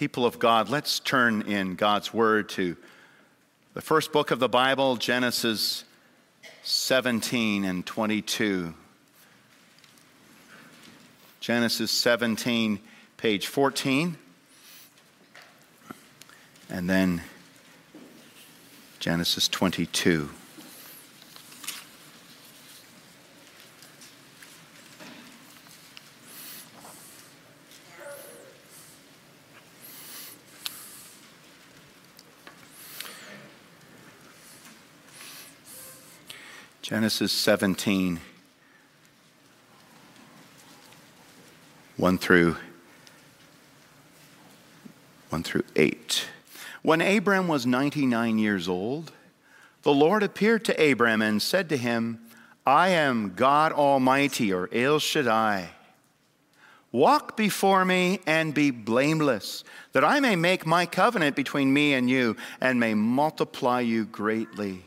People of God, let's turn in God's Word to the first book of the Bible, Genesis 17 and 22. Genesis 17, page 14. And then Genesis 22. Genesis 17, 1 through 1 through 8. When Abram was 99 years old, the Lord appeared to Abram and said to him, I am God Almighty, or El Shaddai. Walk before me and be blameless, that I may make my covenant between me and you and may multiply you greatly.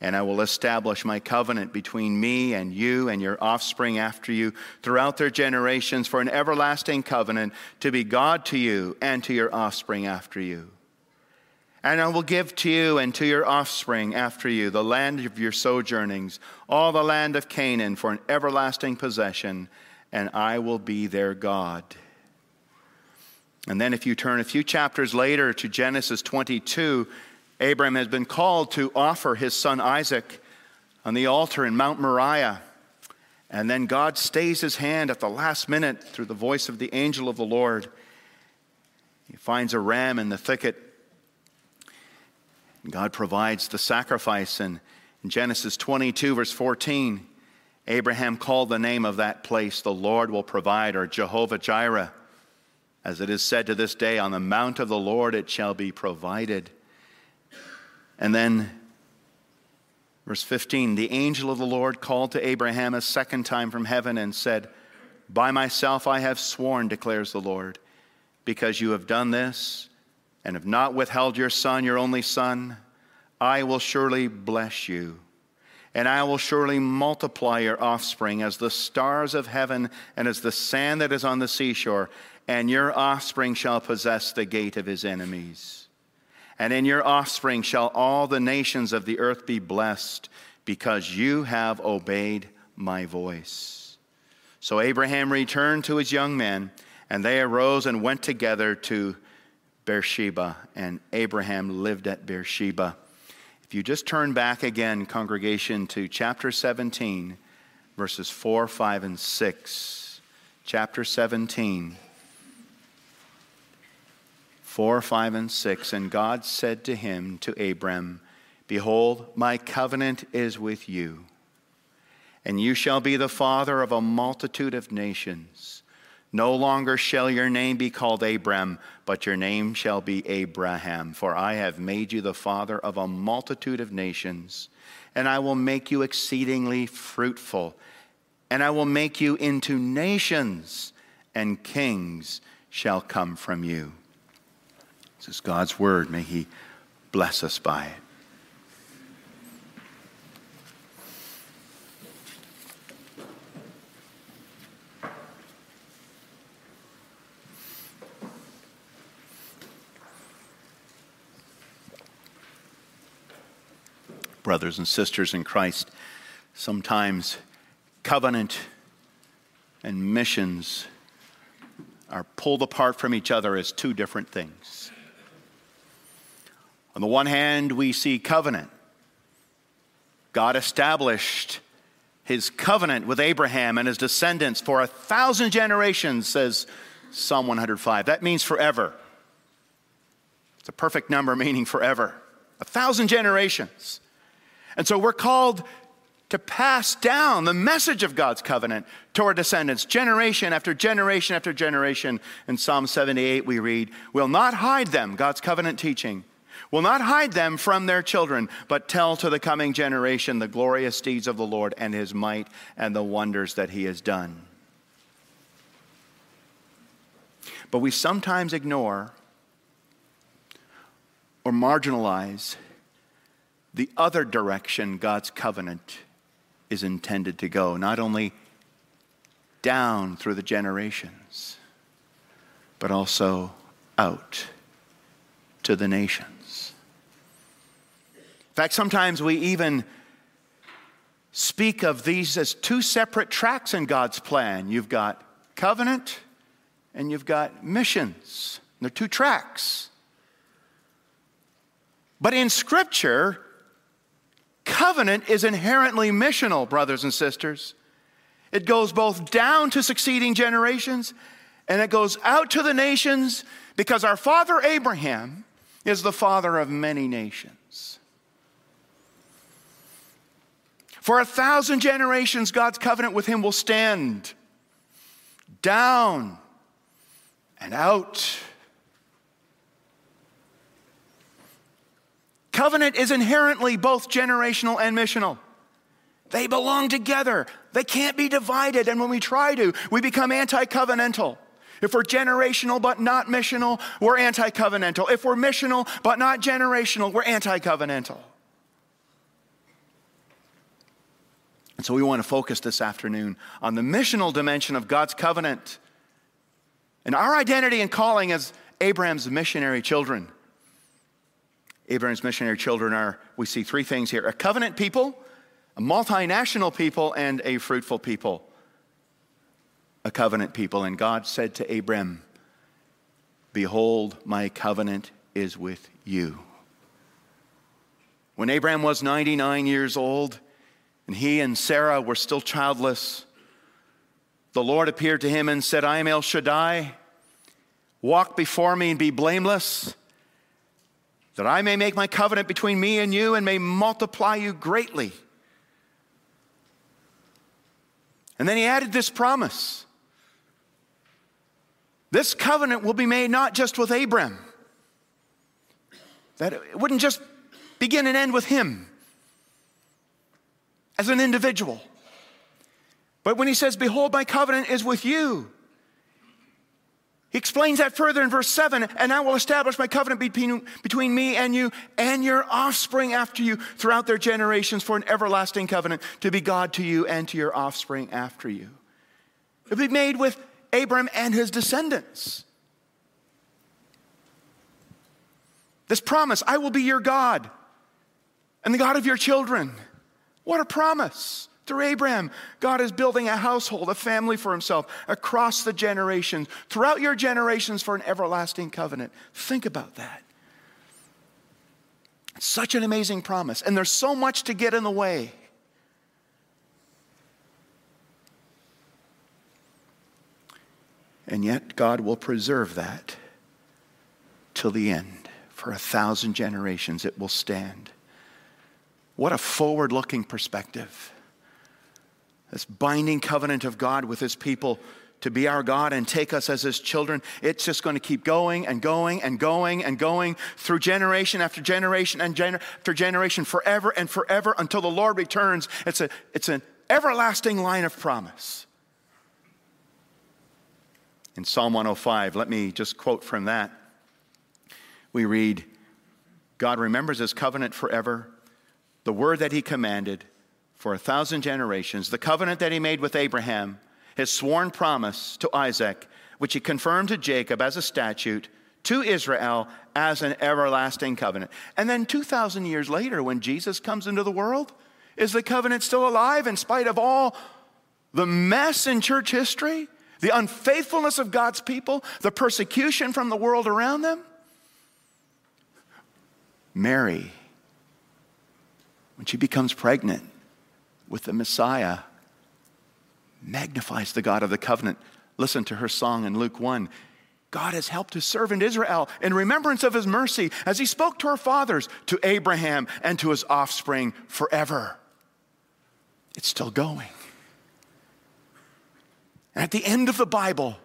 and I will establish my covenant between me and you and your offspring after you throughout their generations for an everlasting covenant to be God to you and to your offspring after you. And I will give to you and to your offspring after you the land of your sojournings, all the land of Canaan for an everlasting possession, and I will be their God. And then, if you turn a few chapters later to Genesis 22, Abram has been called to offer his son Isaac on the altar in Mount Moriah. And then God stays his hand at the last minute through the voice of the angel of the Lord. He finds a ram in the thicket. And God provides the sacrifice. And in Genesis 22, verse 14, Abraham called the name of that place, the Lord will provide, or Jehovah Jireh. As it is said to this day, on the mount of the Lord it shall be provided. And then, verse 15 the angel of the Lord called to Abraham a second time from heaven and said, By myself I have sworn, declares the Lord, because you have done this and have not withheld your son, your only son, I will surely bless you. And I will surely multiply your offspring as the stars of heaven and as the sand that is on the seashore, and your offspring shall possess the gate of his enemies and in your offspring shall all the nations of the earth be blessed, because you have obeyed my voice. So Abraham returned to his young men, and they arose and went together to Beersheba, and Abraham lived at Beersheba. If you just turn back again, congregation, to chapter 17, verses 4, 5, and 6. Chapter 17 4, 5, and 6. And God said to him, to Abram, Behold, my covenant is with you, and you shall be the father of a multitude of nations. No longer shall your name be called Abram, but your name shall be Abraham, for I have made you the father of a multitude of nations, and I will make you exceedingly fruitful, and I will make you into nations, and kings shall come from you. This is God's word. May He bless us by it. Brothers and sisters in Christ, sometimes covenant and missions are pulled apart from each other as two different things. On the one hand, we see covenant. God established his covenant with Abraham and his descendants for a thousand generations, says Psalm 105. That means forever. It's a perfect number meaning forever. A thousand generations. And so we're called to pass down the message of God's covenant to our descendants, generation after generation after generation. In Psalm 78, we read, Will not hide them, God's covenant teaching, will not hide them from their children, but tell to the coming generation the glorious deeds of the Lord and his might and the wonders that he has done. But we sometimes ignore or marginalize the other direction God's covenant is intended to go, not only down through the generations, but also out to the nations. In fact, sometimes we even speak of these as two separate tracks in God's plan. You've got covenant and you've got missions. They're two tracks. But in Scripture, covenant is inherently missional, brothers and sisters. It goes both down to succeeding generations and it goes out to the nations because our father Abraham is the father of many nations. For a thousand generations, God's covenant with him will stand down and out. Covenant is inherently both generational and missional. They belong together. They can't be divided. And when we try to, we become anti covenantal. If we're generational but not missional, we're anti covenantal. If we're missional but not generational, we're anti covenantal. And so we want to focus this afternoon on the missional dimension of God's covenant and our identity and calling as Abraham's missionary children. Abraham's missionary children are, we see three things here a covenant people, a multinational people, and a fruitful people. A covenant people. And God said to Abram, Behold, my covenant is with you. When Abram was 99 years old and he and Sarah were still childless, the Lord appeared to him and said, I am El Shaddai. Walk before me and be blameless, that I may make my covenant between me and you and may multiply you greatly. And then he added this promise this covenant will be made not just with Abram, that it wouldn't just begin and end with him as an individual. But when he says, Behold, my covenant is with you, he explains that further in verse 7 and I will establish my covenant between, between me and you and your offspring after you throughout their generations for an everlasting covenant to be God to you and to your offspring after you. It'll be made with Abram and his descendants. This promise I will be your God and the God of your children. What a promise. Through Abraham, God is building a household, a family for himself across the generations, throughout your generations for an everlasting covenant. Think about that. It's such an amazing promise, and there's so much to get in the way. And yet, God will preserve that till the end. For a thousand generations, it will stand. What a forward looking perspective this binding covenant of God with his people to be our God and take us as his children, it's just going to keep going and going and going and going through generation after generation and gener- after generation, forever and forever until the Lord returns. It's, a, it's an everlasting line of promise. In Psalm 105, let me just quote from that. We read, God remembers his covenant forever, the word that he commanded for a thousand generations, the covenant that he made with Abraham, his sworn promise to Isaac, which he confirmed to Jacob as a statute, to Israel as an everlasting covenant. And then 2,000 years later, when Jesus comes into the world, is the covenant still alive in spite of all the mess in church history, the unfaithfulness of God's people, the persecution from the world around them? Mary, when she becomes pregnant, with the Messiah magnifies the God of the covenant. Listen to her song in Luke 1. God has helped his servant Israel in remembrance of his mercy as he spoke to our fathers, to Abraham, and to his offspring forever. It's still going. At the end of the Bible,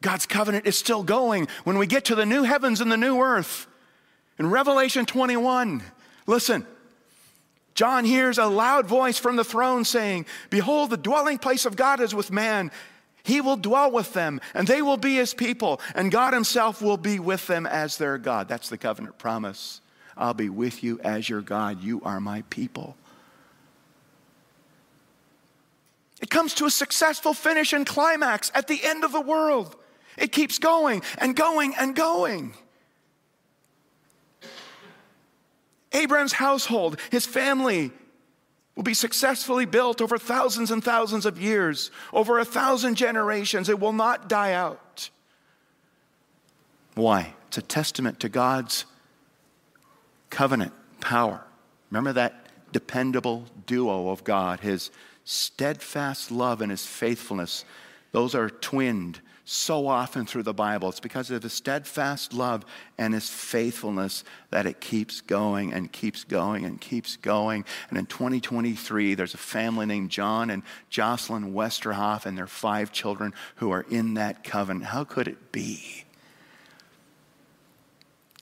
God's covenant is still going. When we get to the new heavens and the new earth, in Revelation 21, listen, John hears a loud voice from the throne saying, Behold, the dwelling place of God is with man. He will dwell with them, and they will be his people, and God himself will be with them as their God. That's the covenant promise. I'll be with you as your God. You are my people. It comes to a successful finish and climax at the end of the world. It keeps going and going and going. Abraham's household, his family, will be successfully built over thousands and thousands of years, over a thousand generations. It will not die out. Why? It's a testament to God's covenant power. Remember that dependable duo of God, his steadfast love and his faithfulness. Those are twinned so often through the Bible. It's because of his steadfast love and his faithfulness that it keeps going and keeps going and keeps going. And in 2023, there's a family named John and Jocelyn Westerhoff and their five children who are in that covenant. How could it be?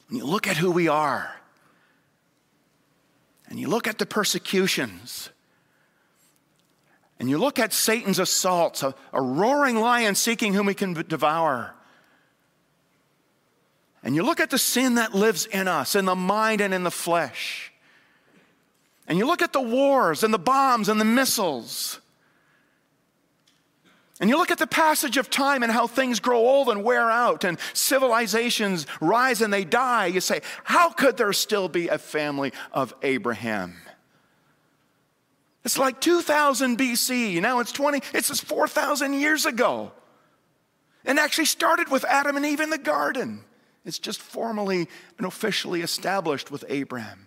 And you look at who we are, and you look at the persecutions and you look at Satan's assaults, a, a roaring lion seeking whom he can devour. And you look at the sin that lives in us, in the mind and in the flesh. And you look at the wars and the bombs and the missiles. And you look at the passage of time and how things grow old and wear out and civilizations rise and they die. You say, how could there still be a family of Abraham? It's like 2000 BC. Now it's 20, it's just 4,000 years ago. And actually started with Adam and Eve in the garden. It's just formally and officially established with Abraham.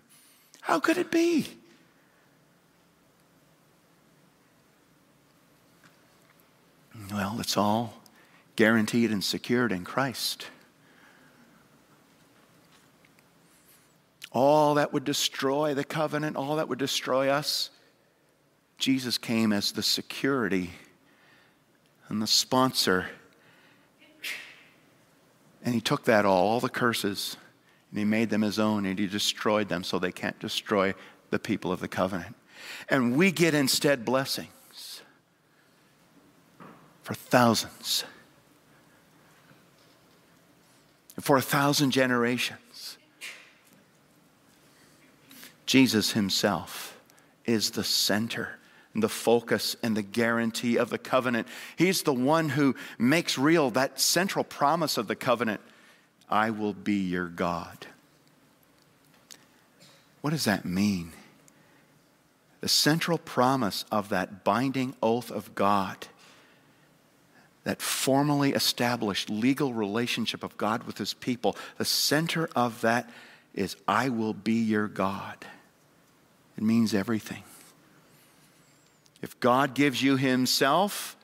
How could it be? Well, it's all guaranteed and secured in Christ. All that would destroy the covenant, all that would destroy us, Jesus came as the security and the sponsor. And he took that all, all the curses, and he made them his own, and he destroyed them so they can't destroy the people of the covenant. And we get instead blessings for thousands, for a thousand generations. Jesus himself is the center the focus and the guarantee of the covenant. He's the one who makes real that central promise of the covenant I will be your God. What does that mean? The central promise of that binding oath of God, that formally established legal relationship of God with his people, the center of that is I will be your God. It means everything. If God gives you Himself,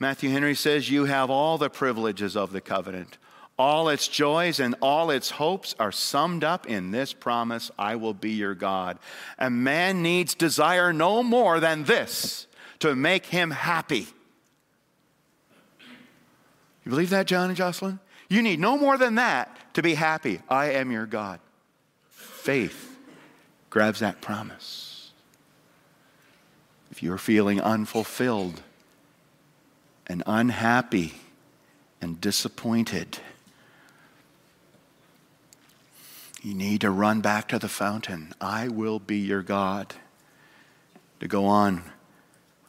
Matthew Henry says, you have all the privileges of the covenant. All its joys and all its hopes are summed up in this promise I will be your God. A man needs desire no more than this to make him happy. You believe that, John and Jocelyn? You need no more than that to be happy. I am your God. Faith grabs that promise you're feeling unfulfilled and unhappy and disappointed, you need to run back to the fountain. I will be your God. To go on,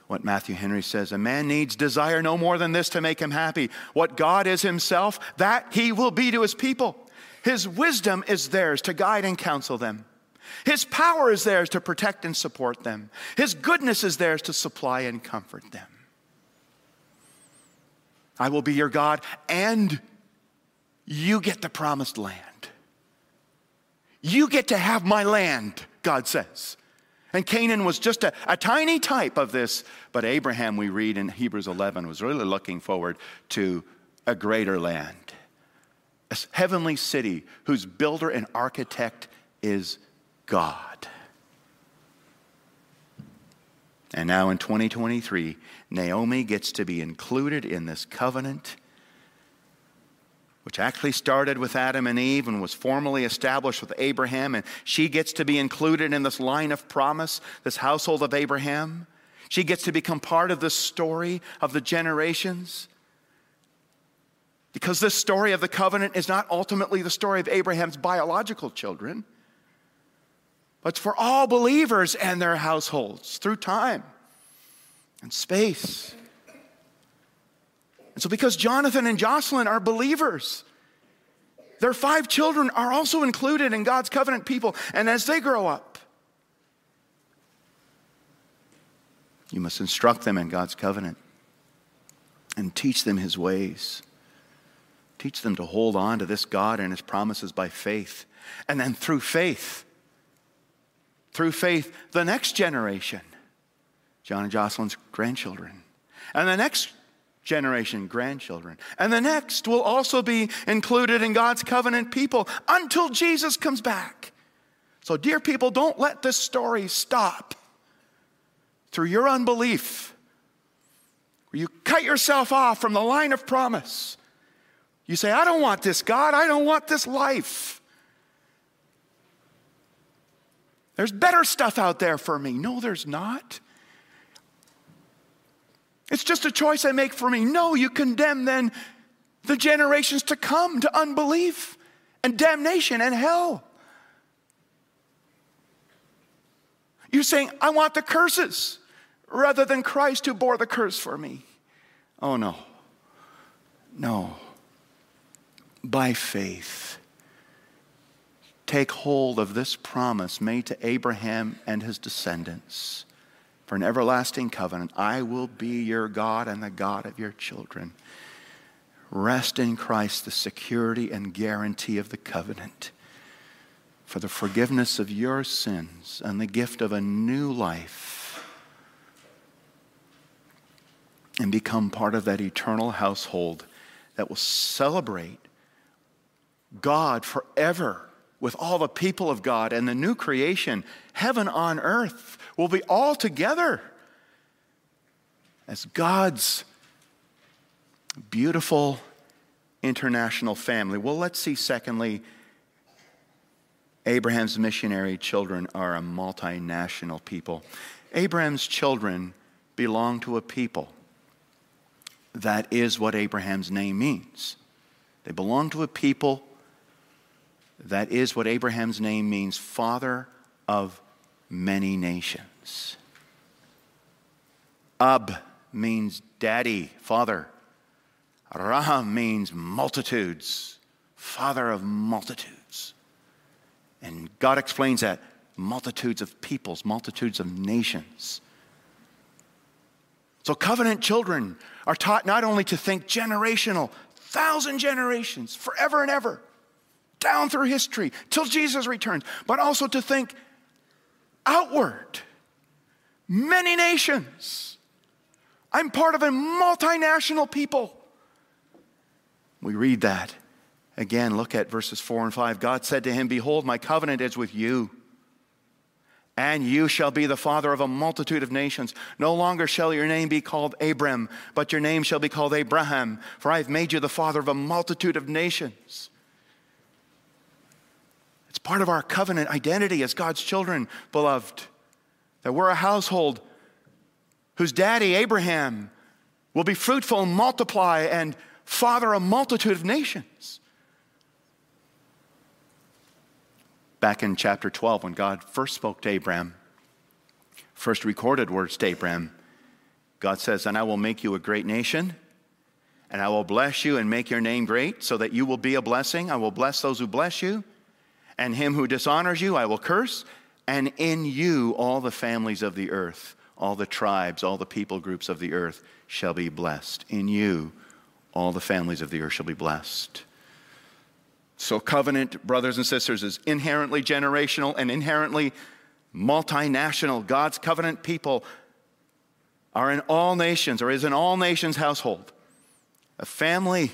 what Matthew Henry says a man needs desire no more than this to make him happy. What God is himself, that he will be to his people. His wisdom is theirs to guide and counsel them. His power is theirs to protect and support them. His goodness is theirs to supply and comfort them. I will be your God, and you get the promised land. You get to have my land, God says. And Canaan was just a, a tiny type of this, but Abraham, we read in Hebrews 11, was really looking forward to a greater land, a heavenly city whose builder and architect is God. And now in 2023, Naomi gets to be included in this covenant, which actually started with Adam and Eve and was formally established with Abraham. And she gets to be included in this line of promise, this household of Abraham. She gets to become part of the story of the generations. Because this story of the covenant is not ultimately the story of Abraham's biological children but for all believers and their households through time and space. And so, because Jonathan and Jocelyn are believers, their five children are also included in God's covenant people. And as they grow up, you must instruct them in God's covenant and teach them his ways. Teach them to hold on to this God and his promises by faith. And then through faith, through faith the next generation, John and Jocelyn's grandchildren, and the next generation, grandchildren, and the next will also be included in God's covenant people until Jesus comes back. So, dear people, don't let this story stop through your unbelief, where you cut yourself off from the line of promise. You say, I don't want this God, I don't want this life. There's better stuff out there for me. No, there's not. It's just a choice I make for me. No, you condemn then the generations to come to unbelief and damnation and hell. You're saying, I want the curses rather than Christ who bore the curse for me. Oh, no. No. By faith take hold of this promise made to Abraham and his descendants for an everlasting covenant. I will be your God and the God of your children. Rest in Christ, the security and guarantee of the covenant for the forgiveness of your sins and the gift of a new life. And become part of that eternal household that will celebrate God forever with all the people of God and the new creation, heaven on earth will be all together as God's beautiful international family. Well, let's see, secondly, Abraham's missionary children are a multinational people. Abraham's children belong to a people. That is what Abraham's name means. They belong to a people that is what Abraham's name means father of many nations. Ab means daddy, father. Raham means multitudes, father of multitudes. And God explains that multitudes of peoples, multitudes of nations. So, covenant children are taught not only to think generational, thousand generations, forever and ever down through history till Jesus returns, but also to think outward. Many nations. I'm part of a multinational people. We read that. Again, look at verses 4 and 5. God said to him, Behold, my covenant is with you, and you shall be the father of a multitude of nations. No longer shall your name be called Abram, but your name shall be called Abraham, for I have made you the father of a multitude of nations part of our covenant identity as God's children, beloved, that we're a household whose daddy, Abraham, will be fruitful and multiply and father a multitude of nations. Back in chapter 12, when God first spoke to Abraham, first recorded words to Abraham, God says, And I will make you a great nation, and I will bless you and make your name great, so that you will be a blessing. I will bless those who bless you, and him who dishonors you I will curse, and in you all the families of the earth, all the tribes, all the people groups of the earth shall be blessed. In you all the families of the earth shall be blessed. So, covenant, brothers and sisters, is inherently generational and inherently multinational. God's covenant people are in all nations, or is in all nations' household. A family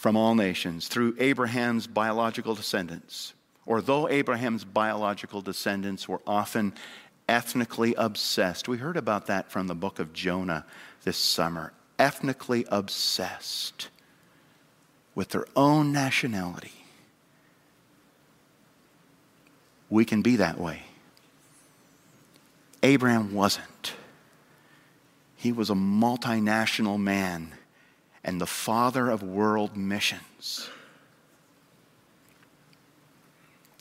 from all nations through Abraham's biological descendants, or though Abraham's biological descendants were often ethnically obsessed, we heard about that from the book of Jonah this summer, ethnically obsessed with their own nationality. We can be that way. Abraham wasn't. He was a multinational man and the father of world missions.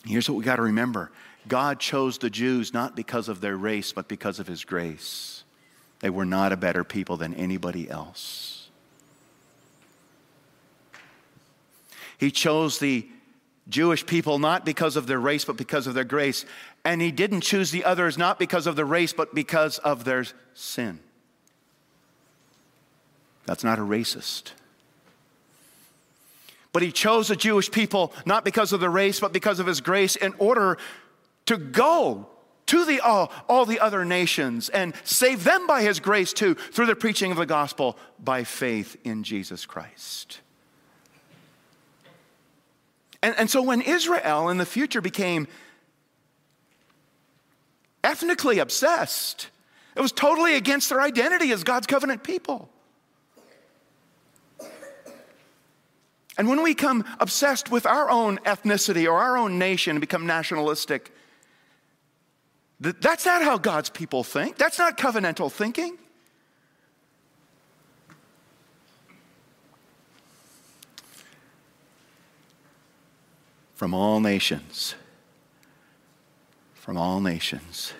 Here's what we got to remember God chose the Jews not because of their race, but because of his grace. They were not a better people than anybody else. He chose the Jewish people not because of their race, but because of their grace. And he didn't choose the others not because of the race, but because of their sin. That's not a racist. But he chose the Jewish people not because of the race, but because of his grace in order to go to the, all, all the other nations and save them by his grace too, through the preaching of the gospel by faith in Jesus Christ. And, and so when Israel in the future became ethnically obsessed, it was totally against their identity as God's covenant people. And when we become obsessed with our own ethnicity or our own nation and become nationalistic, that's not how God's people think. That's not covenantal thinking. From all nations, from all nations,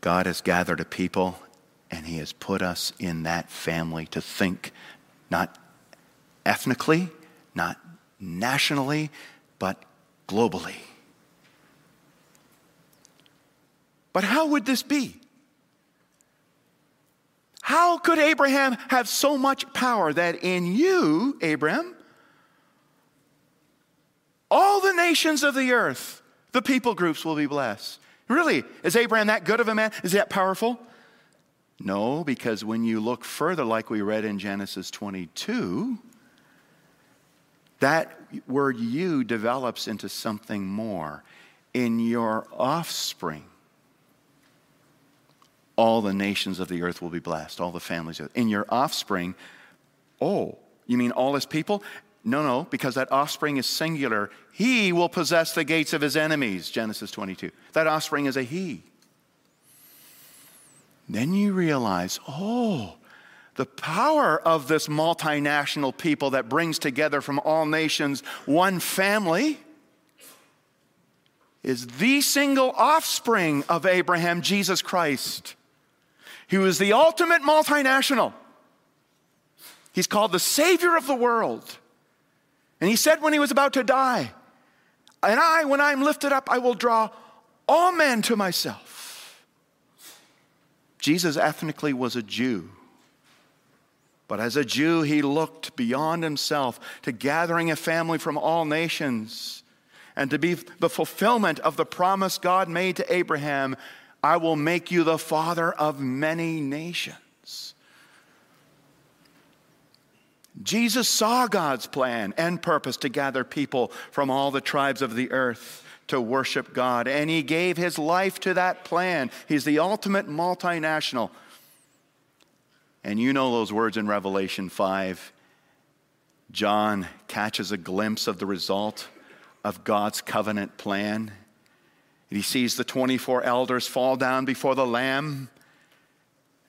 God has gathered a people and He has put us in that family to think not ethnically, not nationally, but globally. But how would this be? How could Abraham have so much power that in you, Abraham, all the nations of the earth, the people groups will be blessed? Really, is Abraham that good of a man? Is that powerful? No, because when you look further, like we read in Genesis 22, that word you develops into something more. In your offspring, all the nations of the earth will be blessed, all the families. In your offspring, oh, you mean all his people? No, no, because that offspring is singular. He will possess the gates of his enemies, Genesis 22. That offspring is a he. Then you realize, oh, the power of this multinational people that brings together from all nations one family is the single offspring of Abraham, Jesus Christ. He was the ultimate multinational. He's called the Savior of the world. And he said when he was about to die, And I, when I'm lifted up, I will draw all men to myself. Jesus ethnically was a Jew. But as a Jew, he looked beyond himself to gathering a family from all nations and to be the fulfillment of the promise God made to Abraham I will make you the father of many nations. Jesus saw God's plan and purpose to gather people from all the tribes of the earth to worship God, and he gave his life to that plan. He's the ultimate multinational. And you know those words in Revelation 5. John catches a glimpse of the result of God's covenant plan and he sees the 24 elders fall down before the Lamb.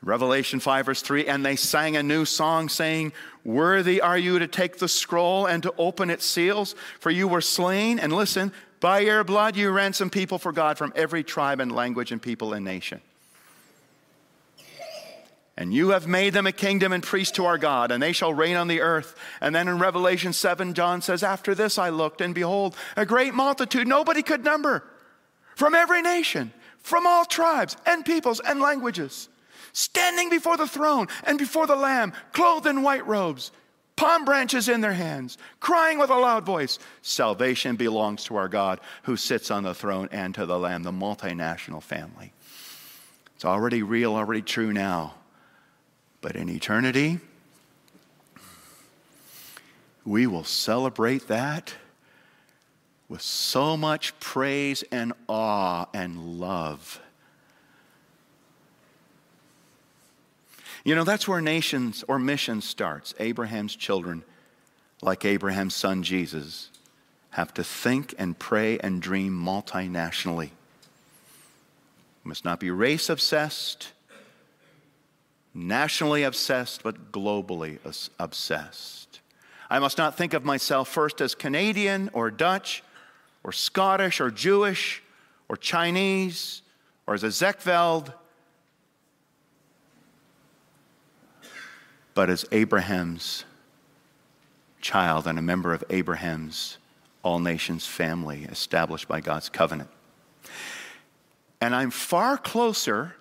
Revelation 5, verse 3 And they sang a new song, saying, Worthy are you to take the scroll and to open its seals, for you were slain. And listen, by your blood you ransomed people for God from every tribe and language and people and nation. And you have made them a kingdom and priests to our God, and they shall reign on the earth. And then in Revelation 7, John says, After this I looked, and behold, a great multitude nobody could number from every nation, from all tribes and peoples and languages, standing before the throne and before the Lamb, clothed in white robes, palm branches in their hands, crying with a loud voice Salvation belongs to our God who sits on the throne and to the Lamb, the multinational family. It's already real, already true now. But in eternity, we will celebrate that with so much praise and awe and love. You know, that's where nations or mission starts. Abraham's children, like Abraham's son Jesus, have to think and pray and dream multinationally. We must not be race obsessed, nationally obsessed, but globally obsessed. I must not think of myself first as Canadian or Dutch or Scottish or Jewish or Chinese or as a Zekveld, but as Abraham's child and a member of Abraham's all nations family established by God's covenant. And I'm far closer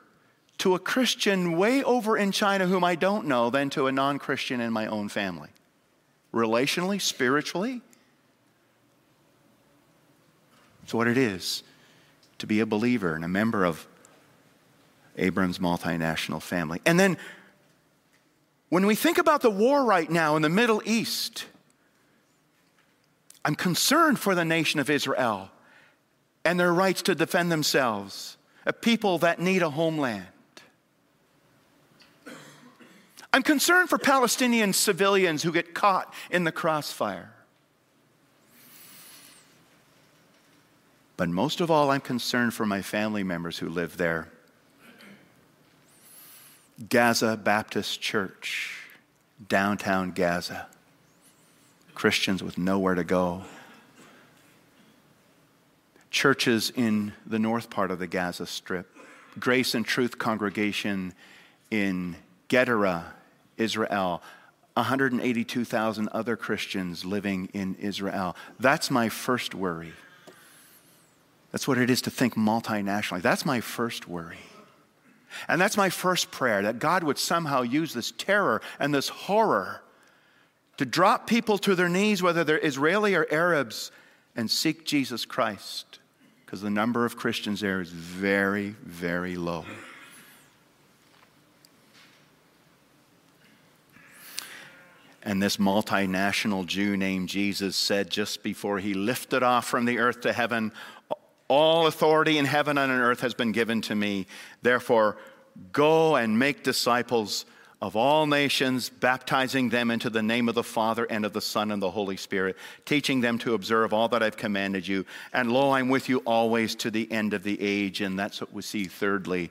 to a Christian way over in China whom I don't know than to a non Christian in my own family. Relationally, spiritually. It's what it is to be a believer and a member of Abram's multinational family. And then when we think about the war right now in the Middle East, I'm concerned for the nation of Israel and their rights to defend themselves, a people that need a homeland. I'm concerned for Palestinian civilians who get caught in the crossfire. But most of all, I'm concerned for my family members who live there. Gaza Baptist Church, downtown Gaza. Christians with nowhere to go. Churches in the north part of the Gaza Strip, Grace and Truth Congregation in Gedera, Israel, 182,000 other Christians living in Israel. That's my first worry. That's what it is to think multinationally. That's my first worry. And that's my first prayer that God would somehow use this terror and this horror to drop people to their knees, whether they're Israeli or Arabs, and seek Jesus Christ, because the number of Christians there is very, very low. And this multinational Jew named Jesus said just before he lifted off from the earth to heaven, All authority in heaven and on earth has been given to me. Therefore, go and make disciples of all nations, baptizing them into the name of the Father and of the Son and the Holy Spirit, teaching them to observe all that I've commanded you. And lo, I'm with you always to the end of the age. And that's what we see thirdly.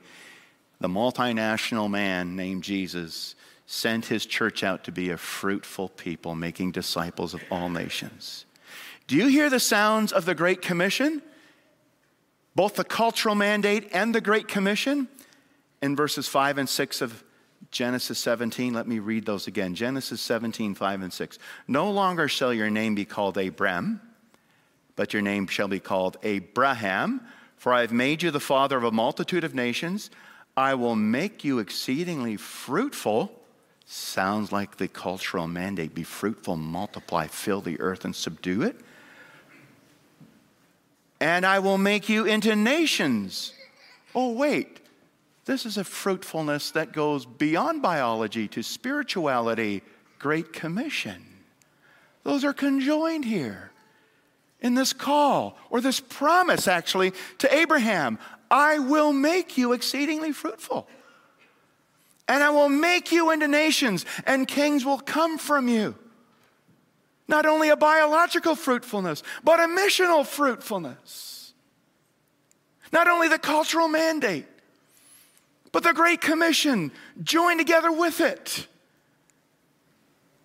The multinational man named Jesus sent his church out to be a fruitful people, making disciples of all nations. Do you hear the sounds of the Great Commission? Both the cultural mandate and the Great Commission in verses 5 and 6 of Genesis 17, let me read those again. Genesis 17, 5 and 6. No longer shall your name be called Abram, but your name shall be called Abraham, for I have made you the father of a multitude of nations. I will make you exceedingly fruitful. Sounds like the cultural mandate be fruitful, multiply, fill the earth, and subdue it. And I will make you into nations. Oh, wait. This is a fruitfulness that goes beyond biology to spirituality, Great Commission. Those are conjoined here in this call, or this promise actually, to Abraham I will make you exceedingly fruitful. And I will make you into nations, and kings will come from you. Not only a biological fruitfulness, but a missional fruitfulness. Not only the cultural mandate, but the Great Commission joined together with it.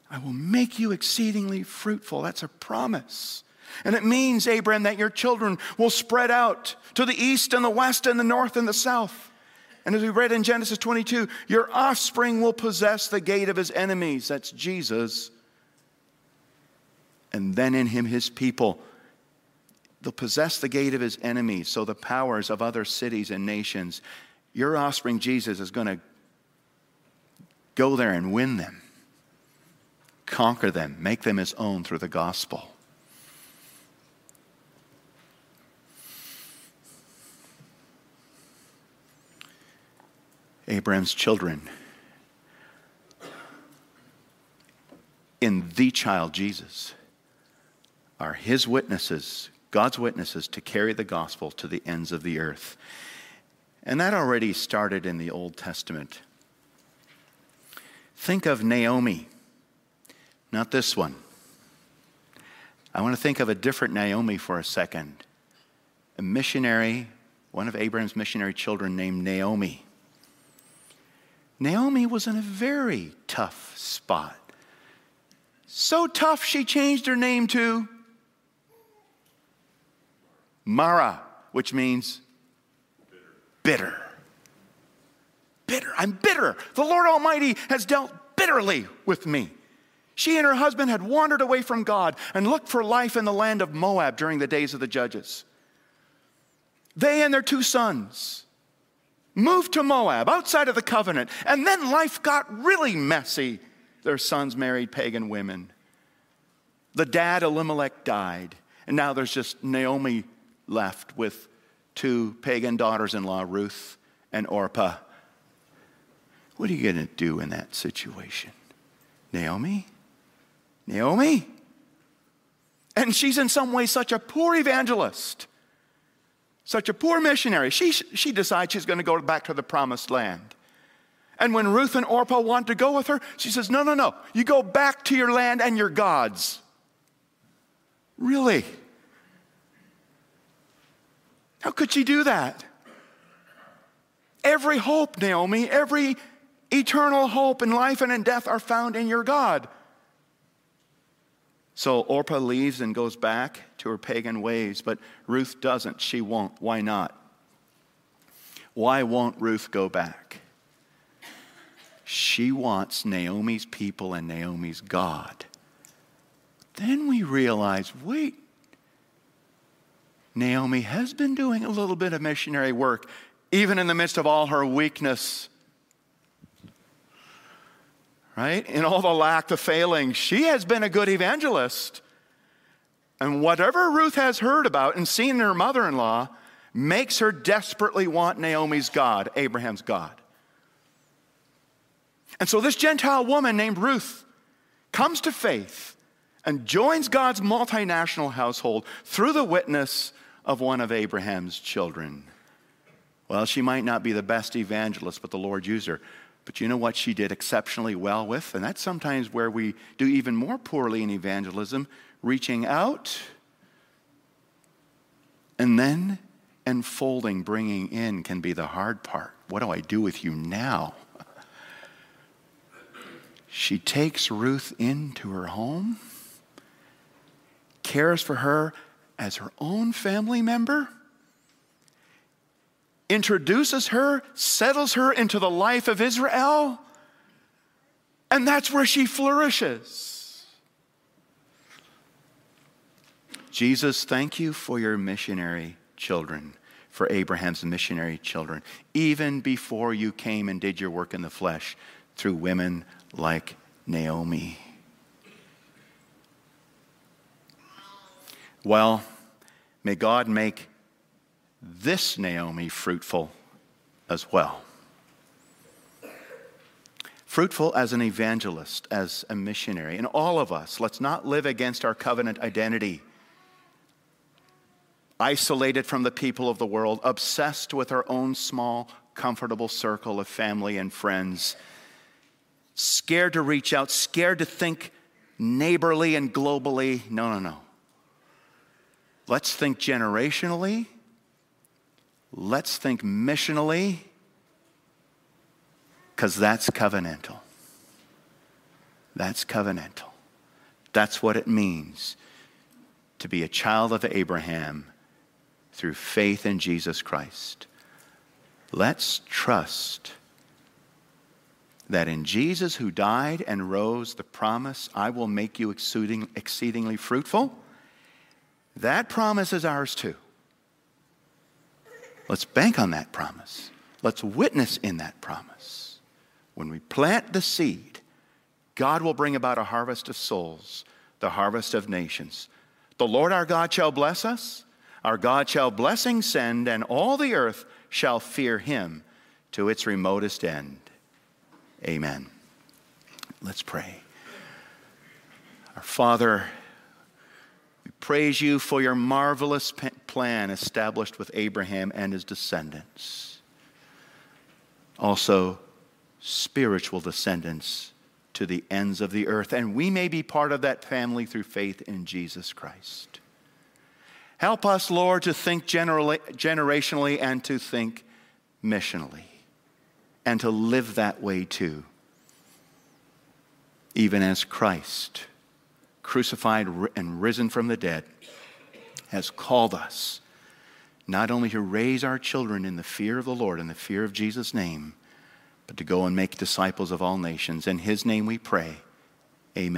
I will make you exceedingly fruitful. That's a promise. And it means, Abraham, that your children will spread out to the east and the west and the north and the south. And as we read in Genesis 22, your offspring will possess the gate of his enemies. That's Jesus. And then in him, his people. They'll possess the gate of his enemies, so the powers of other cities and nations your offspring, Jesus, is going to go there and win them, conquer them, make them his own through the gospel. Abraham's children in the child Jesus are his witnesses God's witnesses to carry the gospel to the ends of the earth. And that already started in the Old Testament. Think of Naomi, not this one. I want to think of a different Naomi for a second. A missionary, one of Abraham's missionary children named Naomi. Naomi was in a very tough spot. So tough, she changed her name to Mara, which means bitter. Bitter. I'm bitter. The Lord Almighty has dealt bitterly with me. She and her husband had wandered away from God and looked for life in the land of Moab during the days of the judges. They and their two sons moved to Moab, outside of the covenant, and then life got really messy. Their sons married pagan women. The dad, Elimelech, died, and now there's just Naomi left with two pagan daughters in law, Ruth and Orpah. What are you going to do in that situation? Naomi? Naomi? And she's in some ways such a poor evangelist such a poor missionary. She, she decides she's going to go back to the promised land. And when Ruth and Orpah want to go with her, she says, No, no, no. You go back to your land and your gods. Really? How could she do that? Every hope, Naomi, every eternal hope in life and in death are found in your God. So Orpah leaves and goes back to her pagan ways, but Ruth doesn't. She won't. Why not? Why won't Ruth go back? She wants Naomi's people and Naomi's God. Then we realize wait, Naomi has been doing a little bit of missionary work, even in the midst of all her weakness right? In all the lack, the failing, she has been a good evangelist. And whatever Ruth has heard about and seen in her mother in law makes her desperately want Naomi's God, Abraham's God. And so this Gentile woman named Ruth comes to faith and joins God's multinational household through the witness of one of Abraham's children. Well, she might not be the best evangelist, but the Lord used her. But you know what she did exceptionally well with? And that's sometimes where we do even more poorly in evangelism reaching out and then enfolding, bringing in can be the hard part. What do I do with you now? She takes Ruth into her home, cares for her as her own family member introduces her, settles her into the life of Israel, and that's where she flourishes. Jesus, thank you for your missionary children, for Abraham's missionary children, even before you came and did your work in the flesh through women like Naomi. Well, may God make this Naomi fruitful as well. Fruitful as an evangelist, as a missionary. And all of us, let's not live against our covenant identity. Isolated from the people of the world, obsessed with our own small, comfortable circle of family and friends, scared to reach out, scared to think neighborly and globally. No, no, no. Let's think generationally Let's think missionally, because that's covenantal. That's covenantal. That's what it means to be a child of Abraham through faith in Jesus Christ. Let's trust that in Jesus who died and rose, the promise, I will make you exceeding, exceedingly fruitful, that promise is ours too. Let's bank on that promise. Let's witness in that promise. When we plant the seed, God will bring about a harvest of souls, the harvest of nations. The Lord our God shall bless us, our God shall blessing send, and all the earth shall fear him to its remotest end. Amen. Let's pray. Our Father, we praise you for your marvelous plan established with Abraham and his descendants. Also, spiritual descendants to the ends of the earth. And we may be part of that family through faith in Jesus Christ. Help us, Lord, to think generally, generationally and to think missionally and to live that way too, even as Christ, crucified and risen from the dead, has called us not only to raise our children in the fear of the Lord and the fear of Jesus' name, but to go and make disciples of all nations. In his name we pray. Amen.